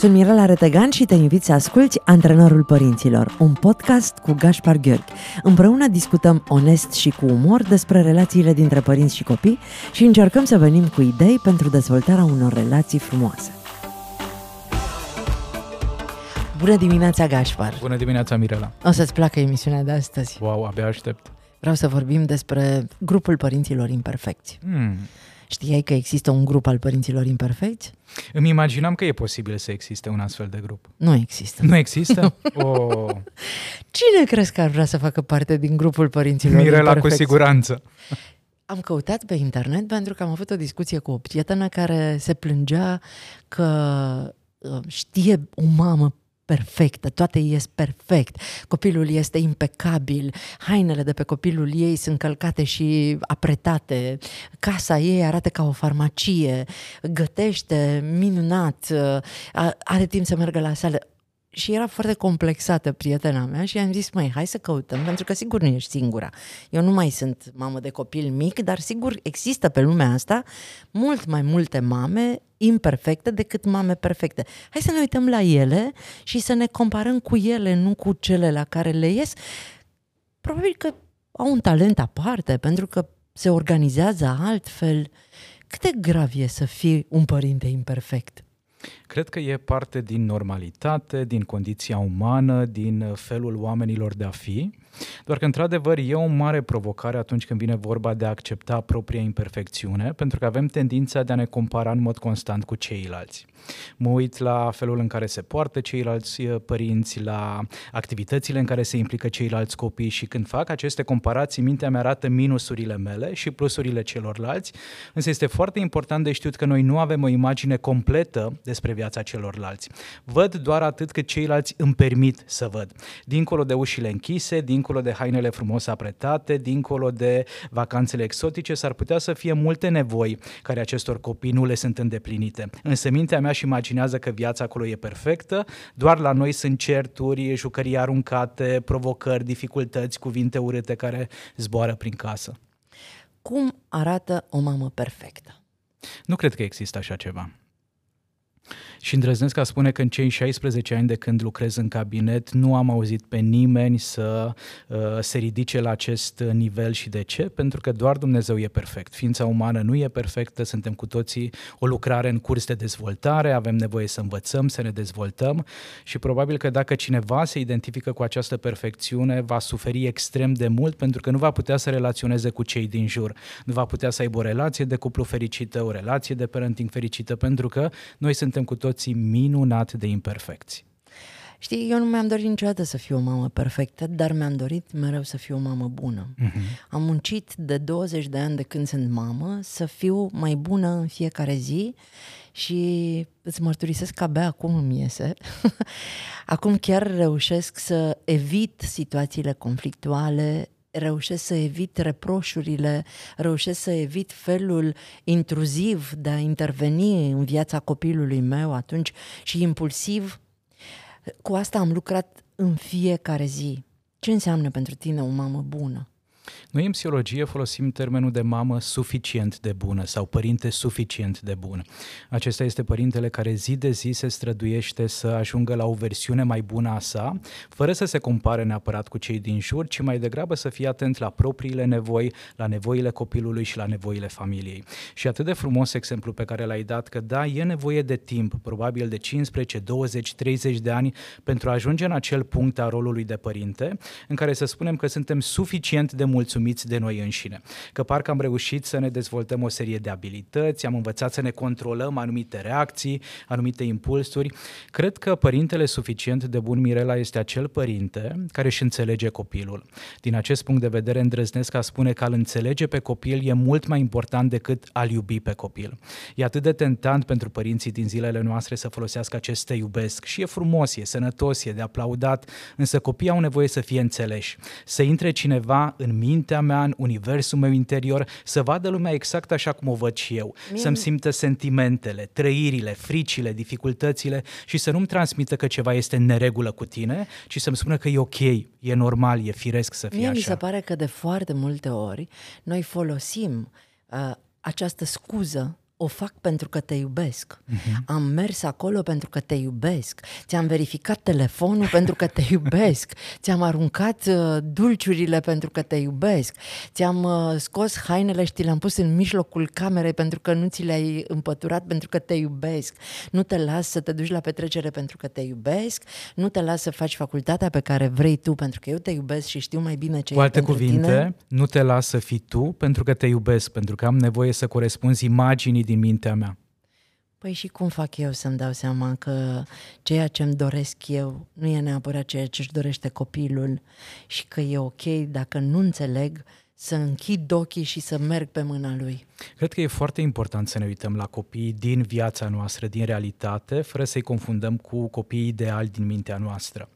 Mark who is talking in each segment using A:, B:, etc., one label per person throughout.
A: Sunt Mirela Retegan și te invit să asculti Antrenorul Părinților, un podcast cu Gaspar Gheorghi. Împreună discutăm onest și cu umor despre relațiile dintre părinți și copii și încercăm să venim cu idei pentru dezvoltarea unor relații frumoase. Bună dimineața, Gaspar!
B: Bună dimineața, Mirela!
A: O să-ți placă emisiunea de astăzi.
B: Wow, abia aștept.
A: Vreau să vorbim despre grupul părinților imperfecți.
B: Hmm.
A: Știai că există un grup al părinților imperfecți?
B: Îmi imaginam că e posibil să existe un astfel de grup.
A: Nu există.
B: Nu există? oh.
A: Cine crezi că ar vrea să facă parte din grupul părinților
B: Mirela
A: imperfecți?
B: cu siguranță.
A: Am căutat pe internet pentru că am avut o discuție cu o prietenă care se plângea că uh, știe o mamă perfectă, toate ies perfect, copilul este impecabil, hainele de pe copilul ei sunt călcate și apretate, casa ei arată ca o farmacie, gătește minunat, uh, are timp să meargă la sală și era foarte complexată prietena mea și am zis, măi, hai să căutăm, pentru că sigur nu ești singura. Eu nu mai sunt mamă de copil mic, dar sigur există pe lumea asta mult mai multe mame imperfecte decât mame perfecte. Hai să ne uităm la ele și să ne comparăm cu ele, nu cu cele la care le ies. Probabil că au un talent aparte, pentru că se organizează altfel. Cât de grav e să fii un părinte imperfect?
B: Cred că e parte din normalitate, din condiția umană, din felul oamenilor de a fi, doar că într-adevăr e o mare provocare atunci când vine vorba de a accepta propria imperfecțiune, pentru că avem tendința de a ne compara în mod constant cu ceilalți. Mă uit la felul în care se poartă ceilalți uh, părinți, la activitățile în care se implică ceilalți copii și când fac aceste comparații, mintea mea arată minusurile mele și plusurile celorlalți, însă este foarte important de știut că noi nu avem o imagine completă despre viața celorlalți. Văd doar atât cât ceilalți îmi permit să văd. Dincolo de ușile închise, dincolo de hainele frumos apretate, dincolo de vacanțele exotice, s-ar putea să fie multe nevoi care acestor copii nu le sunt îndeplinite. Însă mintea mea și imaginează că viața acolo e perfectă, doar la noi sunt certuri, jucării aruncate, provocări, dificultăți, cuvinte urâte care zboară prin casă.
A: Cum arată o mamă perfectă?
B: Nu cred că există așa ceva. Și îndrăznesc a spune că în cei 16 ani de când lucrez în cabinet nu am auzit pe nimeni să uh, se ridice la acest nivel. Și de ce? Pentru că doar Dumnezeu e perfect. Ființa umană nu e perfectă, suntem cu toții o lucrare în curs de dezvoltare, avem nevoie să învățăm, să ne dezvoltăm. Și probabil că dacă cineva se identifică cu această perfecțiune, va suferi extrem de mult pentru că nu va putea să relaționeze cu cei din jur, nu va putea să aibă o relație de cuplu fericită, o relație de parenting fericită, pentru că noi suntem cu toții minunat de imperfecți.
A: Știi, eu nu mi-am dorit niciodată să fiu o mamă perfectă, dar mi-am dorit mereu să fiu o mamă bună. Uh-huh. Am muncit de 20 de ani de când sunt mamă să fiu mai bună în fiecare zi și îți mărturisesc că abia acum îmi iese. acum chiar reușesc să evit situațiile conflictuale, reușesc să evit reproșurile, reușesc să evit felul intruziv de a interveni în viața copilului meu atunci și impulsiv. Cu asta am lucrat în fiecare zi. Ce înseamnă pentru tine o mamă bună?
B: Noi în psihologie folosim termenul de mamă suficient de bună sau părinte suficient de bun. Acesta este părintele care zi de zi se străduiește să ajungă la o versiune mai bună a sa, fără să se compare neapărat cu cei din jur, ci mai degrabă să fie atent la propriile nevoi, la nevoile copilului și la nevoile familiei. Și atât de frumos exemplu pe care l-ai dat că da, e nevoie de timp, probabil de 15, 20, 30 de ani pentru a ajunge în acel punct a rolului de părinte, în care să spunem că suntem suficient de mulțumiți de noi înșine. Că parcă am reușit să ne dezvoltăm o serie de abilități, am învățat să ne controlăm anumite reacții, anumite impulsuri. Cred că părintele suficient de bun Mirela este acel părinte care își înțelege copilul. Din acest punct de vedere îndrăznesc a spune că al înțelege pe copil e mult mai important decât al iubi pe copil. E atât de tentant pentru părinții din zilele noastre să folosească acest te iubesc și e frumos, e sănătos, e de aplaudat, însă copiii au nevoie să fie înțeleși, să intre cineva în mintea mea, în universul meu interior, să vadă lumea exact așa cum o văd și eu, Mie... să-mi simtă sentimentele, trăirile, fricile, dificultățile și să nu-mi transmită că ceva este în neregulă cu tine, ci să-mi spună că e ok, e normal, e firesc să fie
A: Mie
B: așa.
A: mi se pare că de foarte multe ori noi folosim uh, această scuză o fac pentru că te iubesc. Uh-huh. Am mers acolo pentru că te iubesc. Ți-am verificat telefonul pentru că te iubesc. Ți-am aruncat uh, dulciurile pentru că te iubesc. Ți-am uh, scos hainele și ți le-am pus în mijlocul camerei pentru că nu ți le-ai împăturat pentru că te iubesc. Nu te las să te duci la petrecere pentru că te iubesc. Nu te las să faci facultatea pe care vrei tu pentru că eu te iubesc și știu mai bine ce
B: Cu alte
A: e pentru
B: cuvinte,
A: tine.
B: nu te las să fii tu pentru că te iubesc, pentru că am nevoie să corespunzi imaginii din mintea mea.
A: Păi și cum fac eu să-mi dau seama că ceea ce îmi doresc eu nu e neapărat ceea ce își dorește copilul și că e ok dacă nu înțeleg să închid ochii și să merg pe mâna lui.
B: Cred că e foarte important să ne uităm la copiii din viața noastră, din realitate, fără să-i confundăm cu copiii ideali din mintea noastră.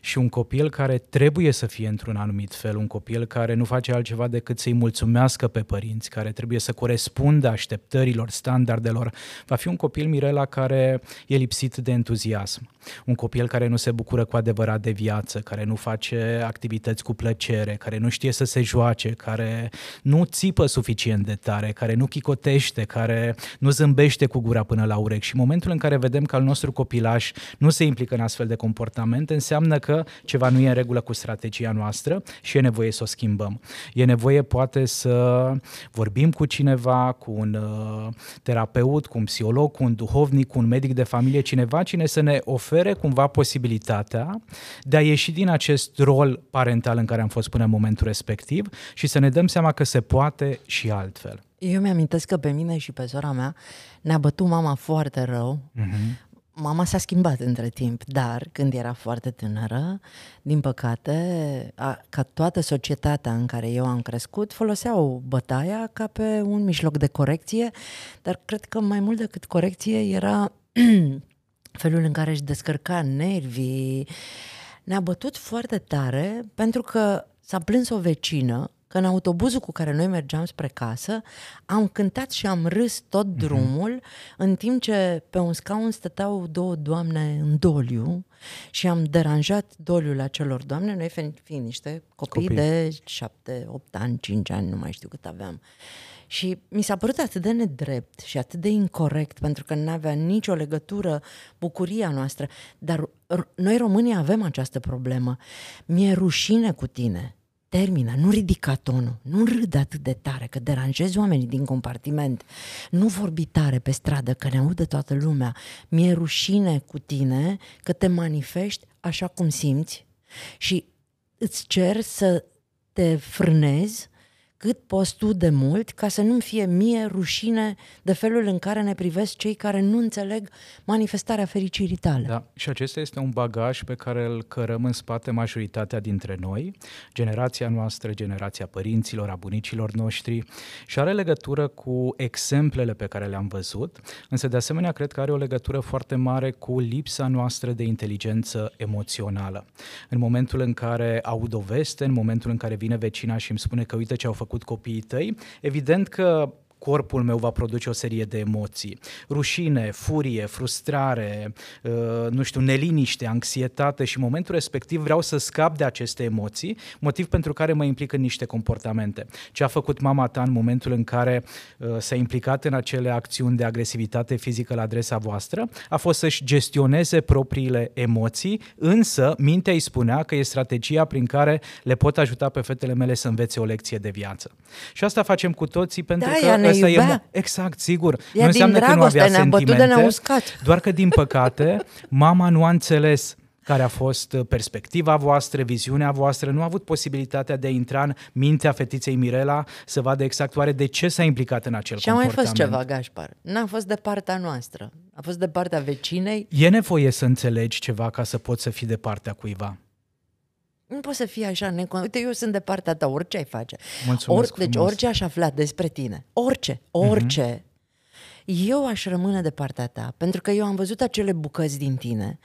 B: Și un copil care trebuie să fie într-un anumit fel, un copil care nu face altceva decât să-i mulțumească pe părinți, care trebuie să corespundă așteptărilor, standardelor, va fi un copil, Mirela, care e lipsit de entuziasm. Un copil care nu se bucură cu adevărat de viață, care nu face activități cu plăcere, care nu știe să se joace, care nu țipă suficient de tare, care nu chicotește, care nu zâmbește cu gura până la urechi. Și în momentul în care vedem că al nostru copilaș nu se implică în astfel de comportamente, înseamnă că ceva nu e în regulă cu strategia noastră și e nevoie să o schimbăm. E nevoie poate să vorbim cu cineva, cu un uh, terapeut, cu un psiholog, cu un duhovnic, cu un medic de familie, cineva cine să ne ofere cumva posibilitatea de a ieși din acest rol parental în care am fost până în momentul respectiv și să ne dăm seama că se poate și altfel.
A: Eu mi-amintesc că pe mine și pe sora mea ne-a bătut mama foarte rău.
B: Uh-huh.
A: Mama s-a schimbat între timp, dar când era foarte tânără, din păcate, a, ca toată societatea în care eu am crescut, foloseau bătaia ca pe un mijloc de corecție, dar cred că mai mult decât corecție era felul în care își descărca nervii. Ne-a bătut foarte tare pentru că s-a plâns o vecină că în autobuzul cu care noi mergeam spre casă am cântat și am râs tot mm-hmm. drumul în timp ce pe un scaun stăteau două doamne în doliu și am deranjat doliul acelor doamne, noi fiind, fiind niște copii, copii de șapte, opt ani, cinci ani, nu mai știu cât aveam. Și mi s-a părut atât de nedrept și atât de incorrect, pentru că nu avea nicio legătură bucuria noastră. Dar noi românii avem această problemă. Mi-e rușine cu tine termină, nu ridica tonul, nu râde atât de tare că deranjezi oamenii din compartiment, nu vorbi tare pe stradă că ne audă toată lumea, mi-e rușine cu tine că te manifesti așa cum simți și îți cer să te frânezi cât poți tu de mult ca să nu-mi fie mie rușine de felul în care ne privesc cei care nu înțeleg manifestarea fericirii tale.
B: Da, și acesta este un bagaj pe care îl cărăm în spate majoritatea dintre noi, generația noastră, generația părinților, a bunicilor noștri și are legătură cu exemplele pe care le-am văzut, însă de asemenea cred că are o legătură foarte mare cu lipsa noastră de inteligență emoțională. În momentul în care aud o veste, în momentul în care vine vecina și îmi spune că uite ce au făcut făcut copiii tăi, evident că corpul meu va produce o serie de emoții. Rușine, furie, frustrare, uh, nu știu, neliniște, anxietate și în momentul respectiv vreau să scap de aceste emoții, motiv pentru care mă implic în niște comportamente. Ce a făcut mama ta în momentul în care uh, s-a implicat în acele acțiuni de agresivitate fizică la adresa voastră a fost să-și gestioneze propriile emoții, însă mintea îi spunea că e strategia prin care le pot ajuta pe fetele mele să învețe o lecție de viață. Și asta facem cu toții pentru
A: da,
B: că
A: asta iubea.
B: e exact, sigur.
A: Ea nu
B: înseamnă
A: dragoste,
B: că nu avea sentimente,
A: de
B: doar că din păcate mama nu a înțeles care a fost perspectiva voastră, viziunea voastră, nu a avut posibilitatea de a intra în mintea fetiței Mirela să vadă exact oare de ce s-a implicat în acel
A: și
B: comportament.
A: Și a mai fost ceva, Gașpar. N-a fost de partea noastră. A fost de partea vecinei.
B: E nevoie să înțelegi ceva ca să poți să fii de partea cuiva.
A: Nu poți să fii așa necon... Uite, eu sunt de partea ta, orice ai face.
B: Mulțumesc
A: Or, deci orice aș afla despre tine, orice, orice, uh-huh. eu aș rămâne de partea ta, pentru că eu am văzut acele bucăți din tine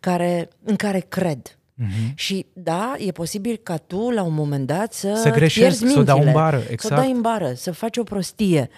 A: care, în care cred. Uh-huh. Și da, e posibil ca tu la un moment dat să,
B: să greșești, să o dau în bară, exact.
A: Să o dai în bară, să faci o prostie.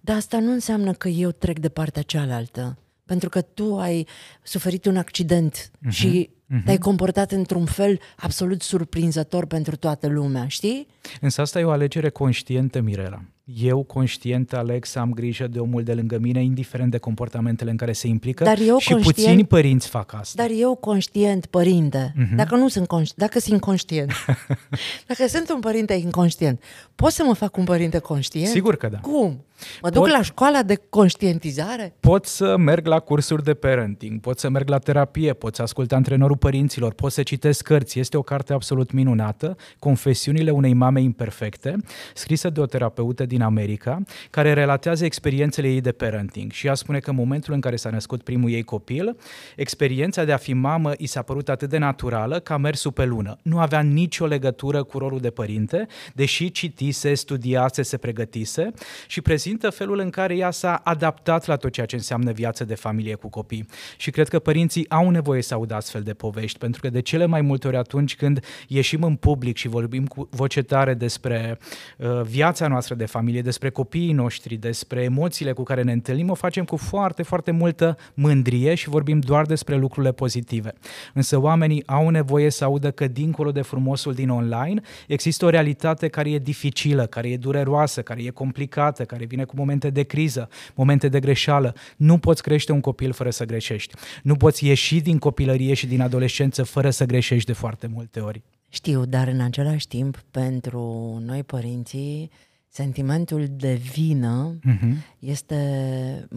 A: Dar asta nu înseamnă că eu trec de partea cealaltă. Pentru că tu ai suferit un accident uh-huh. și Uh-huh. Te-ai comportat într-un fel absolut surprinzător pentru toată lumea, știi?
B: Însă asta e o alegere conștientă, Mirela eu conștient aleg să am grijă de omul de lângă mine, indiferent de comportamentele în care se implică dar eu și puțini părinți fac asta.
A: Dar eu conștient, părinte, uh-huh. dacă nu sunt conștient, dacă sunt inconștient, dacă sunt un părinte inconștient, pot să mă fac un părinte conștient?
B: Sigur că da.
A: Cum? Mă duc pot, la școala de conștientizare?
B: Pot să merg la cursuri de parenting, pot să merg la terapie, pot să ascult antrenorul părinților, pot să citesc cărți. Este o carte absolut minunată, Confesiunile unei mame imperfecte, scrisă de o terapeută din America, care relatează experiențele ei de parenting și ea spune că în momentul în care s-a născut primul ei copil, experiența de a fi mamă i s-a părut atât de naturală ca mersul pe lună. Nu avea nicio legătură cu rolul de părinte, deși citise, studiase, se pregătise și prezintă felul în care ea s-a adaptat la tot ceea ce înseamnă viață de familie cu copii. Și cred că părinții au nevoie să audă astfel de povești, pentru că de cele mai multe ori atunci când ieșim în public și vorbim cu voce tare despre uh, viața noastră de familie, familie, despre copiii noștri, despre emoțiile cu care ne întâlnim, o facem cu foarte, foarte multă mândrie și vorbim doar despre lucrurile pozitive. Însă oamenii au nevoie să audă că dincolo de frumosul din online există o realitate care e dificilă, care e dureroasă, care e complicată, care vine cu momente de criză, momente de greșeală. Nu poți crește un copil fără să greșești. Nu poți ieși din copilărie și din adolescență fără să greșești de foarte multe ori.
A: Știu, dar în același timp, pentru noi părinții, sentimentul de vină uh-huh. este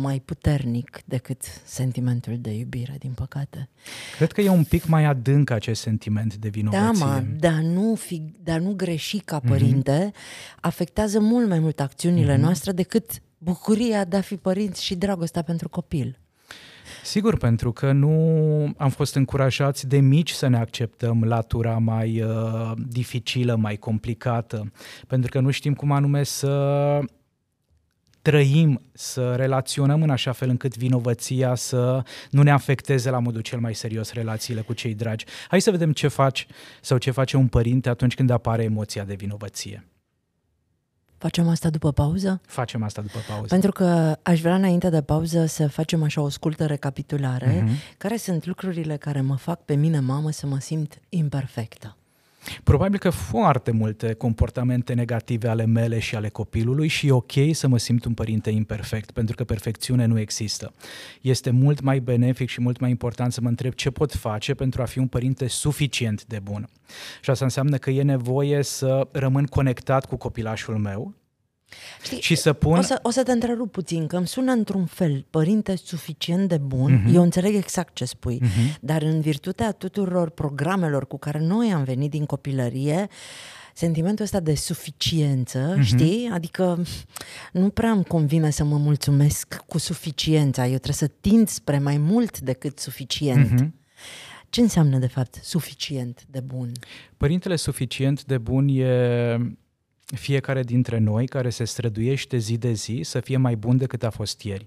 A: mai puternic decât sentimentul de iubire, din păcate.
B: Cred că e un pic mai adânc acest sentiment de vinovăție.
A: Da, mă, dar nu, fi, dar nu greși ca mhm. părinte uh-huh. afectează mult mai mult acțiunile uh-huh. noastre decât bucuria de a fi părinți și dragostea pentru copil.
B: Sigur, pentru că nu am fost încurajați de mici să ne acceptăm latura mai uh, dificilă, mai complicată, pentru că nu știm cum anume să trăim, să relaționăm în așa fel încât vinovăția să nu ne afecteze la modul cel mai serios relațiile cu cei dragi. Hai să vedem ce faci sau ce face un părinte atunci când apare emoția de vinovăție.
A: Facem asta după pauză?
B: Facem asta după pauză.
A: Pentru că aș vrea înainte de pauză să facem așa o scurtă recapitulare. Uh-huh. Care sunt lucrurile care mă fac pe mine, mamă, să mă simt imperfectă?
B: Probabil că foarte multe comportamente negative ale mele și ale copilului și e ok să mă simt un părinte imperfect, pentru că perfecțiune nu există. Este mult mai benefic și mult mai important să mă întreb ce pot face pentru a fi un părinte suficient de bun. Și asta înseamnă că e nevoie să rămân conectat cu copilașul meu,
A: Știi, și să pun... O să, o să te întrerup puțin, că îmi sună într-un fel părinte suficient de bun, uh-huh. eu înțeleg exact ce spui, uh-huh. dar în virtutea tuturor programelor cu care noi am venit din copilărie, sentimentul ăsta de suficiență, uh-huh. știi? Adică nu prea îmi convine să mă mulțumesc cu suficiența, eu trebuie să tind spre mai mult decât suficient. Uh-huh. Ce înseamnă, de fapt, suficient de bun?
B: Părintele suficient de bun e fiecare dintre noi care se străduiește zi de zi să fie mai bun decât a fost ieri.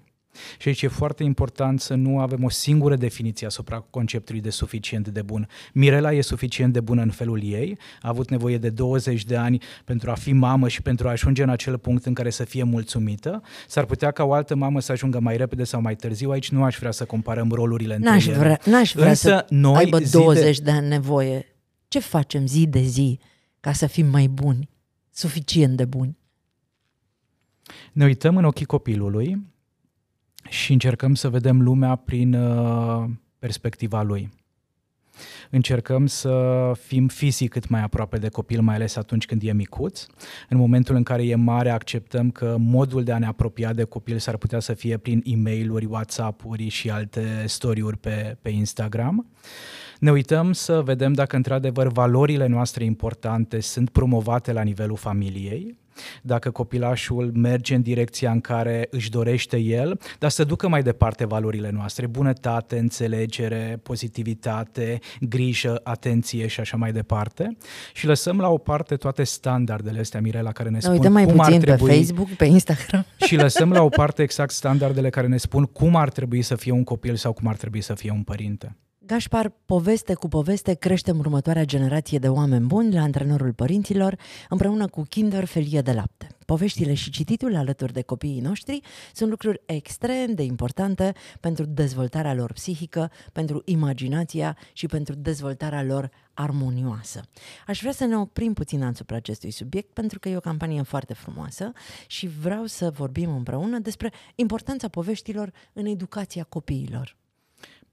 B: Și aici e foarte important să nu avem o singură definiție asupra conceptului de suficient de bun. Mirela e suficient de bună în felul ei, a avut nevoie de 20 de ani pentru a fi mamă și pentru a ajunge în acel punct în care să fie mulțumită. S-ar putea ca o altă mamă să ajungă mai repede sau mai târziu. Aici nu aș vrea să comparăm rolurile între
A: n-aș vrea, N-aș vrea Însă să noi aibă 20 de... de ani nevoie. Ce facem zi de zi ca să fim mai buni? Suficient de buni.
B: Ne uităm în ochii copilului și încercăm să vedem lumea prin uh, perspectiva lui. Încercăm să fim fizic cât mai aproape de copil, mai ales atunci când e micuț. În momentul în care e mare, acceptăm că modul de a ne apropia de copil s-ar putea să fie prin e mail WhatsApp-uri și alte story-uri pe, pe Instagram. Ne uităm să vedem dacă într-adevăr valorile noastre importante sunt promovate la nivelul familiei, dacă copilașul merge în direcția în care își dorește el, dar să ducă mai departe valorile noastre, bunătate, înțelegere, pozitivitate, grijă, atenție și așa mai departe. Și lăsăm la o parte toate standardele astea, Mirela, care ne spun
A: mai
B: cum
A: ar
B: trebui...
A: pe Facebook, pe Instagram.
B: Și lăsăm la o parte exact standardele care ne spun cum ar trebui să fie un copil sau cum ar trebui să fie un părinte.
A: Gașpar, poveste cu poveste creștem următoarea generație de oameni buni la antrenorul părinților, împreună cu Kinder Felie de Lapte. Poveștile și cititul alături de copiii noștri sunt lucruri extrem de importante pentru dezvoltarea lor psihică, pentru imaginația și pentru dezvoltarea lor armonioasă. Aș vrea să ne oprim puțin asupra acestui subiect pentru că e o campanie foarte frumoasă și vreau să vorbim împreună despre importanța poveștilor în educația copiilor.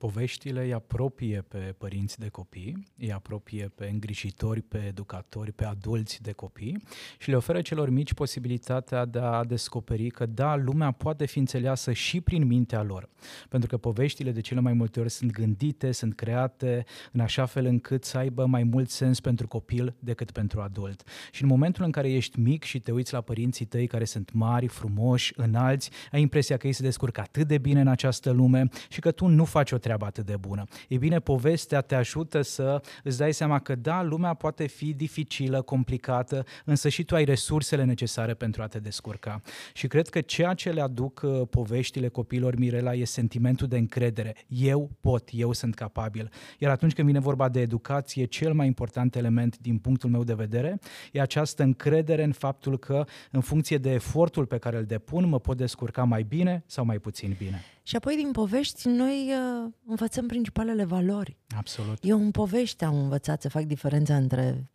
B: Poveștile îi apropie pe părinți de copii, îi apropie pe îngrijitori, pe educatori, pe adulți de copii și le oferă celor mici posibilitatea de a descoperi că da, lumea poate fi înțeleasă și prin mintea lor. Pentru că poveștile de cele mai multe ori sunt gândite, sunt create în așa fel încât să aibă mai mult sens pentru copil decât pentru adult. Și în momentul în care ești mic și te uiți la părinții tăi care sunt mari, frumoși, înalți, ai impresia că ei se descurcă atât de bine în această lume și că tu nu faci o treabă treabă atât de bună. E bine, povestea te ajută să îți dai seama că da, lumea poate fi dificilă, complicată, însă și tu ai resursele necesare pentru a te descurca. Și cred că ceea ce le aduc uh, poveștile copiilor Mirela e sentimentul de încredere. Eu pot, eu sunt capabil. Iar atunci când vine vorba de educație, cel mai important element din punctul meu de vedere e această încredere în faptul că în funcție de efortul pe care îl depun, mă pot descurca mai bine sau mai puțin bine.
A: Și apoi din povești noi uh, învățăm principalele valori.
B: Absolut.
A: Eu în povești am învățat să fac diferența între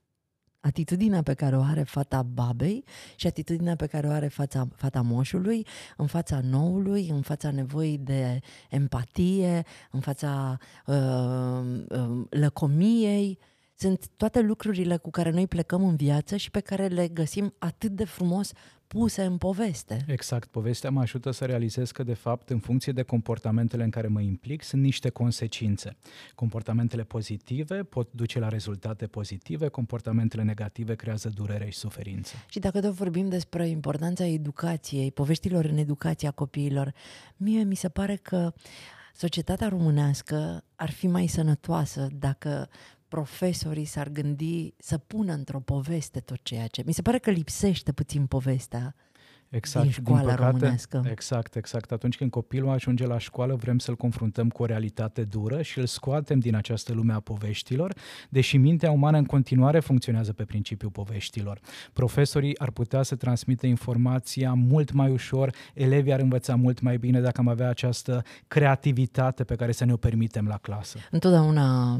A: atitudinea pe care o are fata babei și atitudinea pe care o are fața, fata moșului, în fața noului, în fața nevoii de empatie, în fața uh, uh, lăcomiei. Sunt toate lucrurile cu care noi plecăm în viață și pe care le găsim atât de frumos puse în poveste.
B: Exact. Povestea mă ajută să realizez că, de fapt, în funcție de comportamentele în care mă implic, sunt niște consecințe. Comportamentele pozitive pot duce la rezultate pozitive, comportamentele negative creează durere și suferință.
A: Și dacă tot vorbim despre importanța educației, poveștilor în educația copiilor, mie mi se pare că societatea românească ar fi mai sănătoasă dacă profesorii s-ar gândi să pună într-o poveste tot ceea ce... Mi se pare că lipsește puțin povestea exact, din școala din păcate, românească.
B: Exact, exact. Atunci când copilul ajunge la școală, vrem să-l confruntăm cu o realitate dură și îl scoatem din această lume a poveștilor, deși mintea umană în continuare funcționează pe principiul poveștilor. Profesorii ar putea să transmită informația mult mai ușor, elevii ar învăța mult mai bine dacă am avea această creativitate pe care să ne o permitem la clasă.
A: Întotdeauna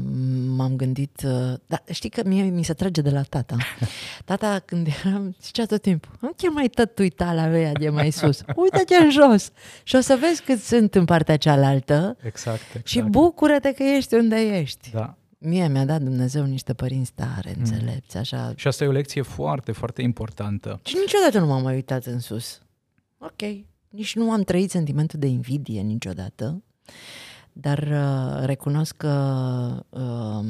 A: m-am gândit, uh, dar știi că mie mi se trage de la tata. Tata când eram, zicea tot timpul, nu chiar mai tătui la veia de mai sus. Uite-te în jos și o să vezi cât sunt în partea cealaltă
B: exact, exact.
A: și bucură-te că ești unde ești.
B: Da.
A: Mie mi-a dat Dumnezeu niște părinți tare, mm. înțelepți, așa.
B: Și asta e o lecție foarte, foarte importantă.
A: Și niciodată nu m-am mai uitat în sus. Ok. Nici nu am trăit sentimentul de invidie niciodată, dar uh, recunosc că uh,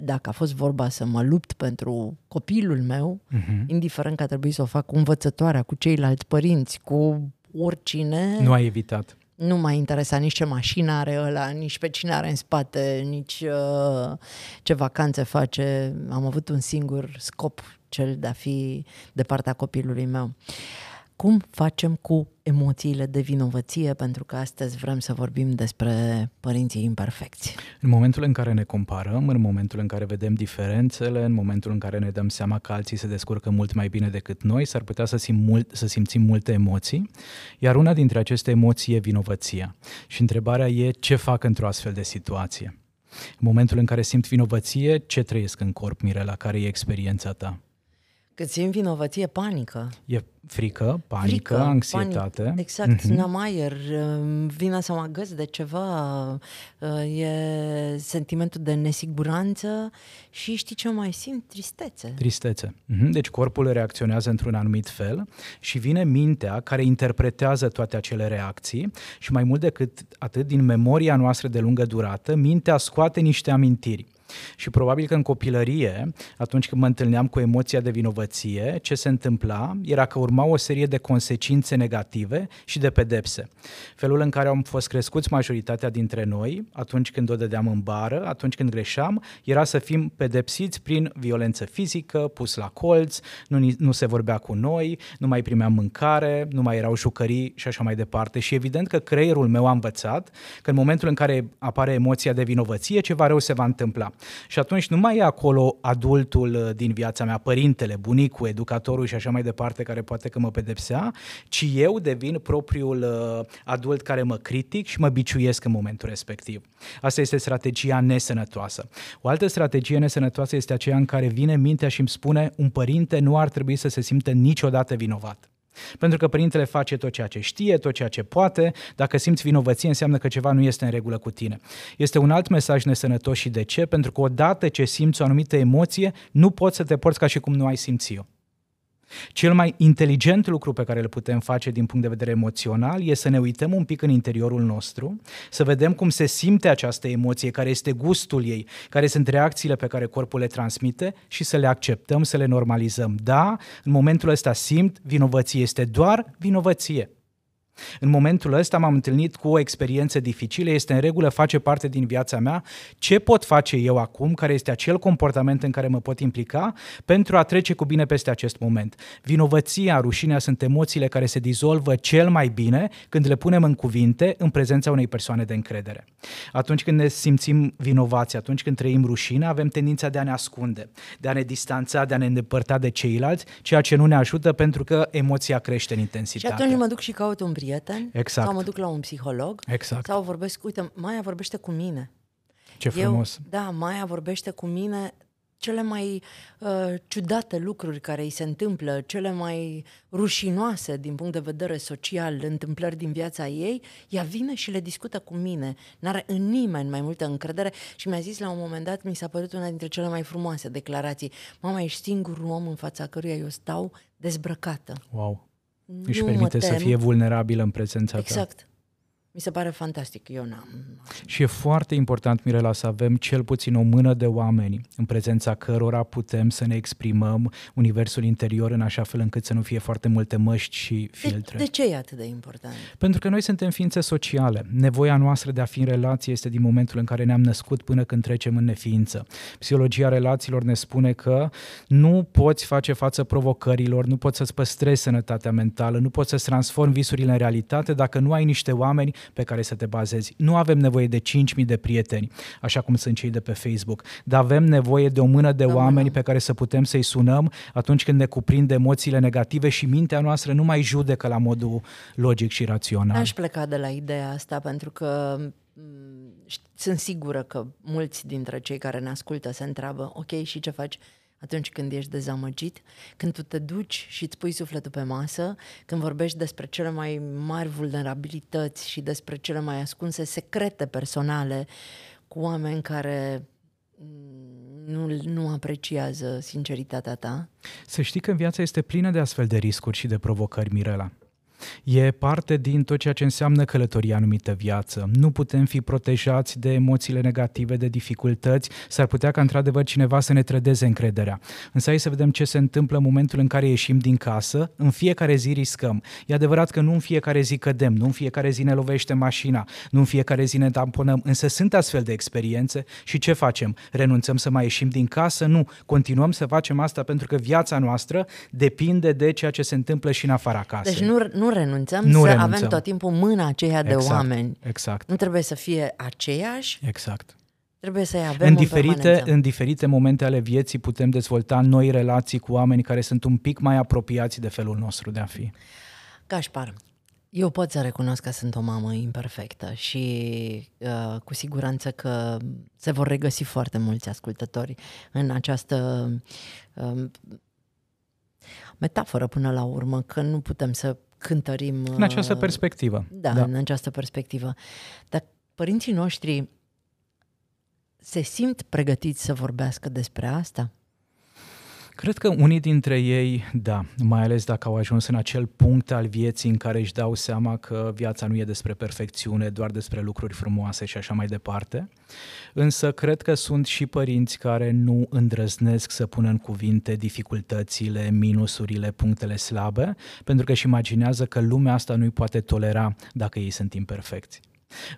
A: dacă a fost vorba să mă lupt pentru copilul meu, uh-huh. indiferent că a trebuit să o fac cu învățătoarea, cu ceilalți părinți, cu oricine...
B: Nu ai evitat.
A: Nu m-a interesat nici ce mașină are ăla, nici pe cine are în spate, nici uh, ce vacanțe face. Am avut un singur scop, cel de a fi de partea copilului meu. Uh, cum facem cu emoțiile de vinovăție, pentru că astăzi vrem să vorbim despre părinții imperfecți.
B: În momentul în care ne comparăm, în momentul în care vedem diferențele, în momentul în care ne dăm seama că alții se descurcă mult mai bine decât noi, s-ar putea să, sim mult, să simțim multe emoții, iar una dintre aceste emoții e vinovăția. Și întrebarea e ce fac într-o astfel de situație. În momentul în care simt vinovăție, ce trăiesc în corp, Mirela? Care e experiența ta?
A: Cât simt vinovăție, panică.
B: E frică, panică, frică, anxietate. Panic,
A: exact, mm-hmm. Namaier, vine să mă agăț de ceva, uh, e sentimentul de nesiguranță și știi ce mai simt? Tristețe.
B: Tristețe. Mm-hmm. Deci corpul reacționează într-un anumit fel și vine mintea care interpretează toate acele reacții și mai mult decât atât, din memoria noastră de lungă durată, mintea scoate niște amintiri Și probabil că în copilărie, atunci când mă întâlneam cu emoția de vinovăție, ce se întâmpla era că urma o serie de consecințe negative și de pedepse. Felul în care am fost crescuți majoritatea dintre noi, atunci când o dădeam în bară, atunci când greșeam, era să fim pedepsiți prin violență fizică, pus la colț, nu, nu se vorbea cu noi, nu mai primeam mâncare, nu mai erau jucării și așa mai departe. Și evident că creierul meu a învățat că în momentul în care apare emoția de vinovăție, ceva rău se va întâmpla. Și atunci nu mai e acolo adultul uh, din viața mea, părintele, bunicul, educatorul și așa mai departe, care poate că mă pedepsea, ci eu devin propriul uh, adult care mă critic și mă biciuiesc în momentul respectiv. Asta este strategia nesănătoasă. O altă strategie nesănătoasă este aceea în care vine mintea și îmi spune un părinte nu ar trebui să se simtă niciodată vinovat. Pentru că părintele face tot ceea ce știe, tot ceea ce poate. Dacă simți vinovăție, înseamnă că ceva nu este în regulă cu tine. Este un alt mesaj nesănătos și de ce? Pentru că odată ce simți o anumită emoție, nu poți să te porți ca și cum nu ai simți-o. Cel mai inteligent lucru pe care îl putem face din punct de vedere emoțional e să ne uităm un pic în interiorul nostru, să vedem cum se simte această emoție, care este gustul ei, care sunt reacțiile pe care corpul le transmite și să le acceptăm, să le normalizăm. Da, în momentul ăsta simt vinovăție, este doar vinovăție. În momentul ăsta m-am întâlnit cu o experiență dificilă, este în regulă, face parte din viața mea. Ce pot face eu acum, care este acel comportament în care mă pot implica pentru a trece cu bine peste acest moment? Vinovăția, rușinea sunt emoțiile care se dizolvă cel mai bine când le punem în cuvinte în prezența unei persoane de încredere. Atunci când ne simțim vinovați, atunci când trăim rușine, avem tendința de a ne ascunde, de a ne distanța, de a ne îndepărta de ceilalți, ceea ce nu ne ajută pentru că emoția crește în intensitate.
A: Și atunci mă duc și caut un prieten prieten
B: exact.
A: sau mă duc la un psiholog
B: exact.
A: sau vorbesc, uite, Maia vorbește cu mine.
B: Ce frumos!
A: Eu, da, Maia vorbește cu mine cele mai uh, ciudate lucruri care îi se întâmplă, cele mai rușinoase din punct de vedere social, întâmplări din viața ei, ea vine și le discută cu mine. N-are în nimeni mai multă încredere și mi-a zis la un moment dat, mi s-a părut una dintre cele mai frumoase declarații. Mama, ești singurul om în fața căruia eu stau dezbrăcată.
B: Wow! Își permite să fie vulnerabilă în prezența
A: exact. ta. Exact. Mi se pare fantastic, eu n-am.
B: Și e foarte important, Mirela, să avem cel puțin o mână de oameni în prezența cărora putem să ne exprimăm universul interior în așa fel încât să nu fie foarte multe măști și filtre.
A: De, de ce e atât de important?
B: Pentru că noi suntem ființe sociale. Nevoia noastră de a fi în relație este din momentul în care ne-am născut până când trecem în neființă. Psihologia relațiilor ne spune că nu poți face față provocărilor, nu poți să-ți păstrezi sănătatea mentală, nu poți să-ți transformi visurile în realitate dacă nu ai niște oameni pe care să te bazezi. Nu avem nevoie de 5.000 de prieteni, așa cum sunt cei de pe Facebook, dar avem nevoie de o mână de oameni pe care să putem să-i sunăm atunci când ne cuprind emoțiile negative și mintea noastră nu mai judecă la modul logic și rațional.
A: Aș pleca de la ideea asta pentru că mm, sunt sigură că mulți dintre cei care ne ascultă se întreabă, ok, și ce faci atunci când ești dezamăgit, când tu te duci și îți pui sufletul pe masă, când vorbești despre cele mai mari vulnerabilități și despre cele mai ascunse secrete personale cu oameni care nu, nu apreciază sinceritatea ta?
B: Să știi că viața este plină de astfel de riscuri și de provocări, Mirela. E parte din tot ceea ce înseamnă călătoria anumită viață. Nu putem fi protejați de emoțiile negative, de dificultăți. S-ar putea ca într-adevăr cineva să ne trădeze încrederea. Însă hai să vedem ce se întâmplă în momentul în care ieșim din casă. În fiecare zi riscăm. E adevărat că nu în fiecare zi cădem, nu în fiecare zi ne lovește mașina, nu în fiecare zi ne tamponăm, însă sunt astfel de experiențe și ce facem? Renunțăm să mai ieșim din casă? Nu. Continuăm să facem asta pentru că viața noastră depinde de ceea ce se întâmplă și în afara casei.
A: Deci nu, nu renunțăm nu să renunțăm. avem tot timpul mâna aceea de
B: exact,
A: oameni.
B: Exact.
A: Nu trebuie să fie aceeași.
B: Exact.
A: Trebuie să-i avem
B: în diferite, în diferite momente ale vieții putem dezvolta noi relații cu oameni care sunt un pic mai apropiați de felul nostru de a fi.
A: Gașpar, eu pot să recunosc că sunt o mamă imperfectă și uh, cu siguranță că se vor regăsi foarte mulți ascultători în această uh, metaforă până la urmă, că nu putem să cântărim...
B: În această uh, perspectivă.
A: Da, da, în această perspectivă. Dar părinții noștri se simt pregătiți să vorbească despre asta?
B: Cred că unii dintre ei, da, mai ales dacă au ajuns în acel punct al vieții în care își dau seama că viața nu e despre perfecțiune, doar despre lucruri frumoase și așa mai departe. Însă cred că sunt și părinți care nu îndrăznesc să pună în cuvinte dificultățile, minusurile, punctele slabe, pentru că își imaginează că lumea asta nu-i poate tolera dacă ei sunt imperfecți.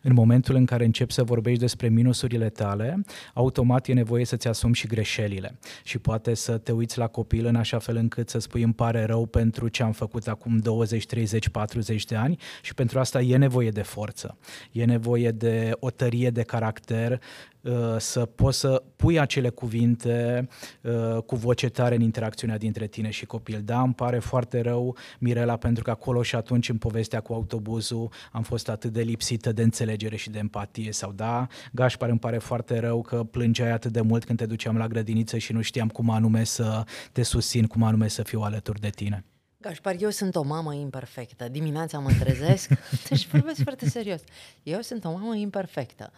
B: În momentul în care începi să vorbești despre minusurile tale, automat e nevoie să-ți asumi și greșelile și poate să te uiți la copil în așa fel încât să spui îmi pare rău pentru ce am făcut acum 20, 30, 40 de ani și pentru asta e nevoie de forță, e nevoie de o tărie de caracter Uh, să poți să pui acele cuvinte uh, cu voce tare în interacțiunea dintre tine și copil. Da, îmi pare foarte rău, Mirela, pentru că acolo și atunci în povestea cu autobuzul am fost atât de lipsită de înțelegere și de empatie. Sau da, Gașpar, îmi pare foarte rău că plângeai atât de mult când te duceam la grădiniță și nu știam cum anume să te susțin, cum anume să fiu alături de tine.
A: Gașpar, eu sunt o mamă imperfectă. Dimineața mă trezesc, deci vorbesc foarte serios. Eu sunt o mamă imperfectă.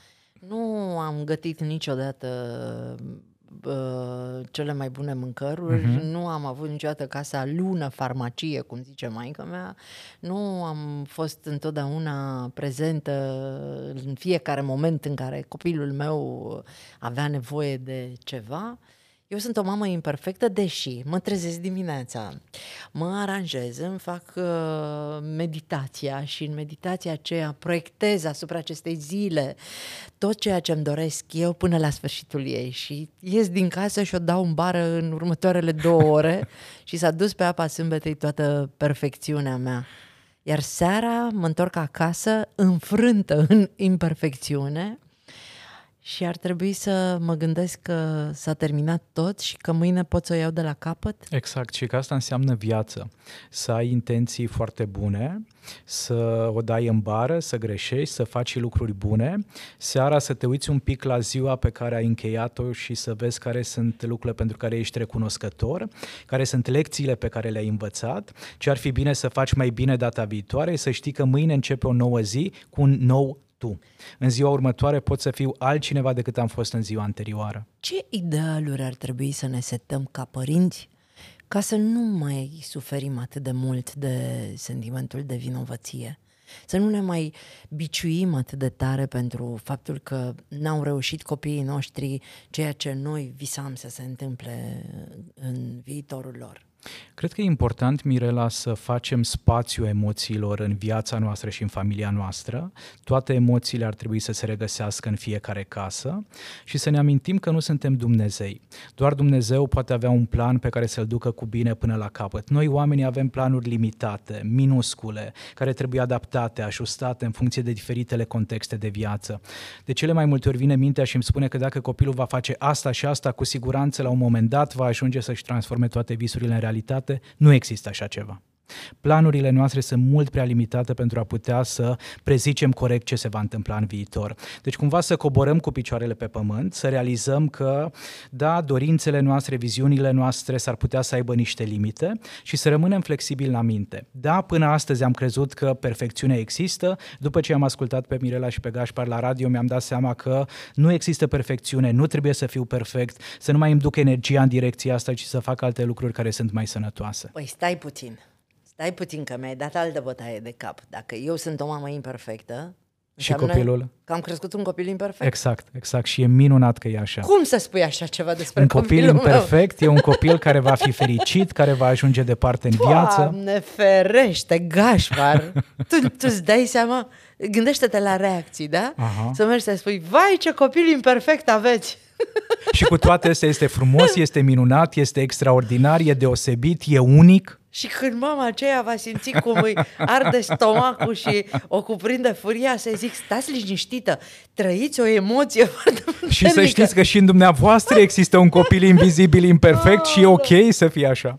A: Nu am gătit niciodată uh, cele mai bune mâncăruri, uh-huh. nu am avut niciodată casa lună farmacie, cum zice maica mea, nu am fost întotdeauna prezentă în fiecare moment în care copilul meu avea nevoie de ceva. Uh, eu sunt o mamă imperfectă, deși mă trezesc dimineața, mă aranjez, îmi fac uh, meditația și în meditația aceea proiectez asupra acestei zile tot ceea ce îmi doresc eu până la sfârșitul ei și ies din casă și o dau în bară în următoarele două ore și s-a dus pe apa sâmbetei toată perfecțiunea mea. Iar seara mă întorc acasă înfrântă în imperfecțiune și ar trebui să mă gândesc că s-a terminat tot și că mâine pot să o iau de la capăt?
B: Exact, și că asta înseamnă viață. Să ai intenții foarte bune, să o dai în bară, să greșești, să faci lucruri bune, seara să te uiți un pic la ziua pe care ai încheiat-o și să vezi care sunt lucrurile pentru care ești recunoscător, care sunt lecțiile pe care le-ai învățat, ce ar fi bine să faci mai bine data viitoare, să știi că mâine începe o nouă zi cu un nou tu. În ziua următoare pot să fiu altcineva decât am fost în ziua anterioară.
A: Ce idealuri ar trebui să ne setăm ca părinți ca să nu mai suferim atât de mult de sentimentul de vinovăție? Să nu ne mai biciuim atât de tare pentru faptul că n-au reușit copiii noștri ceea ce noi visam să se întâmple în viitorul lor.
B: Cred că e important, Mirela, să facem spațiu emoțiilor în viața noastră și în familia noastră. Toate emoțiile ar trebui să se regăsească în fiecare casă și să ne amintim că nu suntem Dumnezei. Doar Dumnezeu poate avea un plan pe care să-l ducă cu bine până la capăt. Noi, oamenii, avem planuri limitate, minuscule, care trebuie adaptate, ajustate în funcție de diferitele contexte de viață. De cele mai multe ori vine mintea și îmi spune că dacă copilul va face asta și asta, cu siguranță la un moment dat va ajunge să-și transforme toate visurile în realitate realitate, nu există așa ceva. Planurile noastre sunt mult prea limitate pentru a putea să prezicem corect ce se va întâmpla în viitor. Deci cumva să coborăm cu picioarele pe pământ, să realizăm că, da, dorințele noastre, viziunile noastre s-ar putea să aibă niște limite și să rămânem flexibili la minte. Da, până astăzi am crezut că perfecțiunea există, după ce am ascultat pe Mirela și pe Gașpar la radio mi-am dat seama că nu există perfecțiune, nu trebuie să fiu perfect, să nu mai îmi duc energia în direcția asta, ci să fac alte lucruri care sunt mai sănătoase.
A: Păi stai puțin. Stai puțin că mi-ai dat altă bătaie de cap. Dacă eu sunt o mamă imperfectă,
B: și copilul?
A: Că am crescut un copil imperfect.
B: Exact, exact. Și e minunat că e așa.
A: Cum să spui așa ceva despre
B: Un copil imperfect meu? e un copil care va fi fericit, care va ajunge departe în viață.
A: Doamne ferește, gașpar! tu, tu îți dai seama? Gândește-te la reacții, da? Aha. Să mergi să spui, vai ce copil imperfect aveți!
B: și cu toate astea este frumos, este minunat, este extraordinar, e deosebit, e unic.
A: Și când mama aceea va simți cum îi arde stomacul și o cuprinde furia, să zic, stați liniștită, trăiți o emoție foarte puternică.
B: Și să știți că și în dumneavoastră există un copil invizibil, imperfect și e ok să fie așa.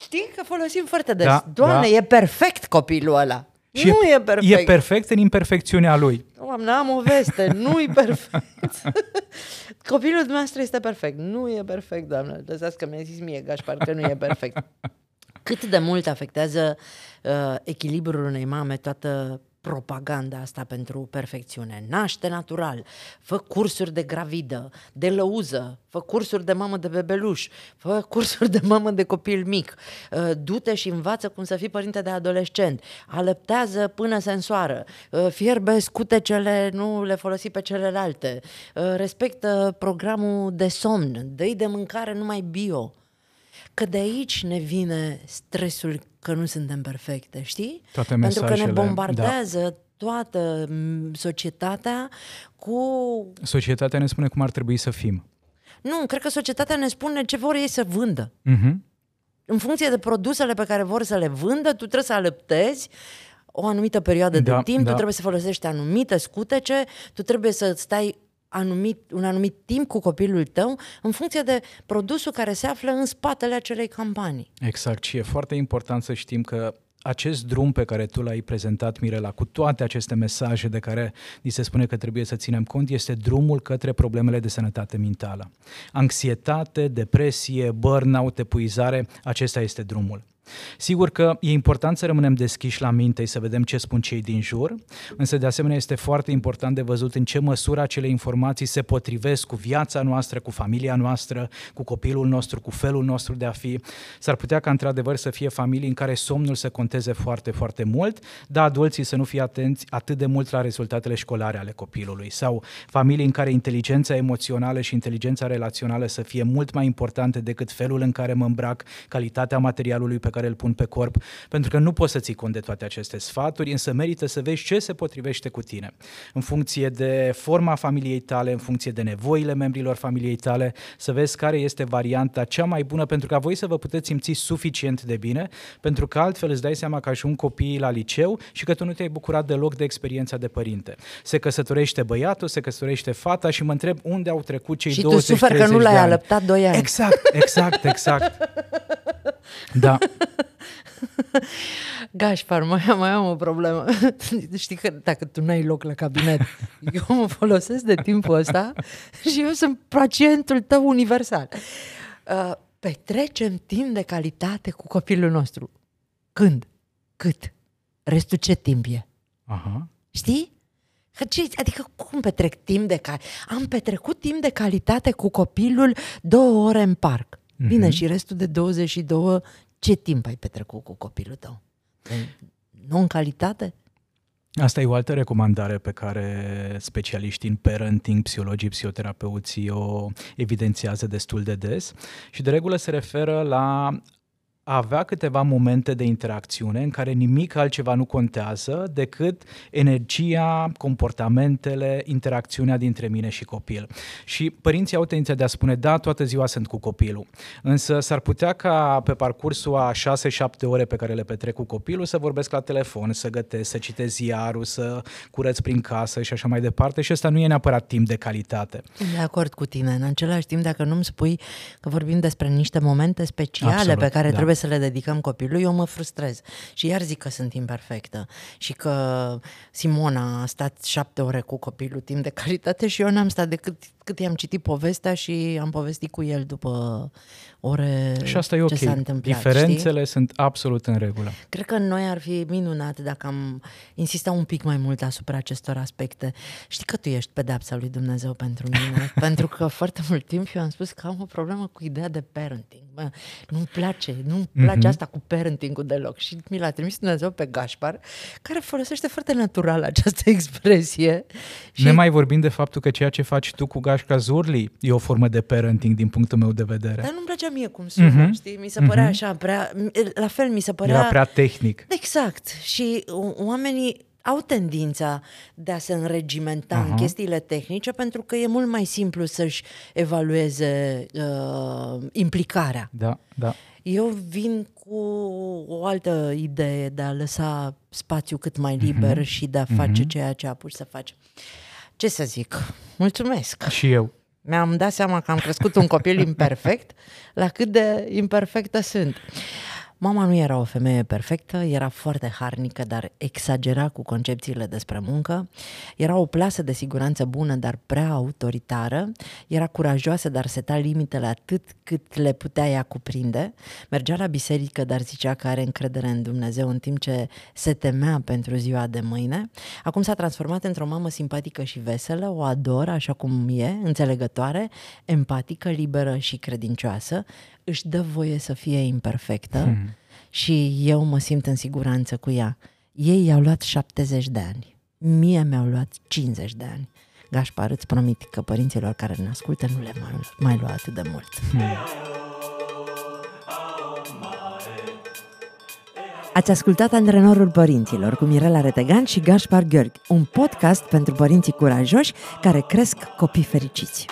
A: Știi că folosim foarte des. Da, Doamne, da. e perfect copilul ăla. Și nu e, e perfect.
B: E perfect în imperfecțiunea lui.
A: Doamne, am o veste, nu e perfect. Copilul dumneavoastră este perfect. Nu e perfect, doamne. Lăsați că mi-a zis mie, Gașpar, că nu e perfect cât de mult afectează uh, echilibrul unei mame toată propaganda asta pentru perfecțiune. Naște natural, fă cursuri de gravidă, de lăuză, fă cursuri de mamă de bebeluș, fă cursuri de mamă de copil mic, uh, du-te și învață cum să fii părinte de adolescent, alăptează până se însoară, uh, fierbe scutecele, nu le folosi pe celelalte, uh, respectă programul de somn, dă de mâncare numai bio. Că de aici ne vine stresul că nu suntem perfecte, știi?
B: Toate
A: Pentru că ne
B: mesajele,
A: bombardează da. toată m, societatea cu...
B: Societatea ne spune cum ar trebui să fim.
A: Nu, cred că societatea ne spune ce vor ei să vândă.
B: Mhm.
A: În funcție de produsele pe care vor să le vândă, tu trebuie să alăptezi o anumită perioadă
B: Da,
A: de timp,
B: da.
A: tu trebuie să folosești anumite scutece, tu trebuie să stai anumit, un anumit timp cu copilul tău în funcție de produsul care se află în spatele acelei campanii.
B: Exact și e foarte important să știm că acest drum pe care tu l-ai prezentat, Mirela, cu toate aceste mesaje de care ni se spune că trebuie să ținem cont, este drumul către problemele de sănătate mentală. Anxietate, depresie, burnout, epuizare, acesta este drumul. Sigur că e important să rămânem deschiși la minte și să vedem ce spun cei din jur, însă de asemenea este foarte important de văzut în ce măsură acele informații se potrivesc cu viața noastră, cu familia noastră, cu copilul nostru, cu felul nostru de a fi. S-ar putea ca într-adevăr să fie familii în care somnul să conteze foarte, foarte mult, dar adulții să nu fie atenți atât de mult la rezultatele școlare ale copilului sau familii în care inteligența emoțională și inteligența relațională să fie mult mai importante decât felul în care mă îmbrac, calitatea materialului pe care îl pun pe corp, pentru că nu poți să ții cont de toate aceste sfaturi, însă merită să vezi ce se potrivește cu tine. În funcție de forma familiei tale, în funcție de nevoile membrilor familiei tale, să vezi care este varianta cea mai bună pentru ca voi să vă puteți simți suficient de bine, pentru că altfel îți dai seama că ajung copiii la liceu și că tu nu te-ai bucurat deloc de experiența de părinte. Se căsătorește băiatul, se căsătorește fata și mă întreb unde au trecut cei
A: și tu
B: 20-30
A: suferi că nu
B: de
A: l-ai
B: ani.
A: alăptat doi ani.
B: Exact, exact, exact. Da,
A: Gașpar, mai, am- mai am o problemă. Știi că dacă tu n-ai loc la cabinet, eu mă folosesc de timpul ăsta și eu sunt pacientul tău universal. Uh, petrecem timp de calitate cu copilul nostru. Când? Cât? Restul ce timp e?
B: aha.
A: Știi? Că ce, adică cum petrec timp de calitate? Am petrecut timp de calitate cu copilul două ore în parc. Bine, și restul de 22, ce timp ai petrecut cu copilul tău? Nu în calitate?
B: Asta e o altă recomandare pe care specialiștii în parenting, psihologii, psihoterapeuții o evidențiază destul de des și de regulă se referă la a avea câteva momente de interacțiune în care nimic altceva nu contează decât energia, comportamentele, interacțiunea dintre mine și copil. Și părinții au tendința de a spune, da, toată ziua sunt cu copilul, însă s-ar putea ca pe parcursul a 6-7 ore pe care le petrec cu copilul să vorbesc la telefon, să gătesc, să citesc ziarul, să curăț prin casă și așa mai departe și ăsta nu e neapărat timp de calitate.
A: Sunt de acord cu tine. În același timp, dacă nu-mi spui că vorbim despre niște momente speciale
B: Absolut,
A: pe care
B: da.
A: trebuie să le dedicăm copilului, eu mă frustrez. Și iar zic că sunt imperfectă. Și că Simona a stat șapte ore cu copilul timp de calitate și eu n-am stat decât cât i-am citit povestea și am povestit cu el după ore
B: Și asta e
A: ce
B: ok.
A: s-a întâmplat. știi?
B: Diferențele sunt absolut în regulă.
A: Cred că în noi ar fi minunat dacă am insista un pic mai mult asupra acestor aspecte. Știi că tu ești pedepsa lui Dumnezeu pentru mine, pentru că foarte mult timp eu am spus că am o problemă cu ideea de parenting. Bă, nu-mi place, nu-mi place
B: Mhm.
A: asta cu parenting-ul deloc. Și mi l-a trimis Dumnezeu pe Gașpar, care folosește foarte natural această expresie. Și
B: Ne mai vorbim de faptul că ceea ce faci tu cu Gașca Zurli e o formă de parenting din punctul meu de vedere.
A: Dar nu-mi plăcea mie cum sună,
B: Mhm.
A: știi? Mi se părea așa, prea, la fel mi se părea...
B: Era prea tehnic.
A: Exact. Și o- oamenii au tendința de a se înregimenta
B: Aha.
A: în chestiile tehnice pentru că e mult mai simplu să-și evalueze uh, implicarea.
B: Da, da.
A: Eu vin cu o altă idee de a lăsa spațiu cât mai liber și de a face ceea ce apuci să faci. Ce să zic? Mulțumesc!
B: Și eu.
A: Mi-am dat seama că am crescut un copil imperfect, la cât de imperfectă sunt. Mama nu era o femeie perfectă, era foarte harnică, dar exagera cu concepțiile despre muncă. Era o plasă de siguranță bună, dar prea autoritară. Era curajoasă, dar seta limitele atât cât le putea ea cuprinde. Mergea la biserică, dar zicea că are încredere în Dumnezeu în timp ce se temea pentru ziua de mâine. Acum s-a transformat într-o mamă simpatică și veselă, o ador așa cum e, înțelegătoare, empatică, liberă și credincioasă își dă voie să fie imperfectă hmm. și eu mă simt în siguranță cu ea. Ei i-au luat 70 de ani, mie mi-au luat 50 de ani. Gașpar, îți promit că părinților care ne ascultă nu le mai, mai lua atât de mult. Hmm. Ați ascultat Antrenorul Părinților cu Mirela Retegan și Gașpar Gheorghe, un podcast pentru părinții curajoși care cresc copii fericiți.